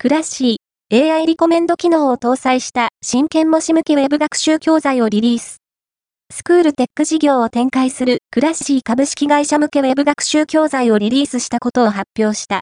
クラッシー AI リコメンド機能を搭載した真剣模試向けウェブ学習教材をリリース。スクールテック事業を展開するクラッシー株式会社向けウェブ学習教材をリリースしたことを発表した。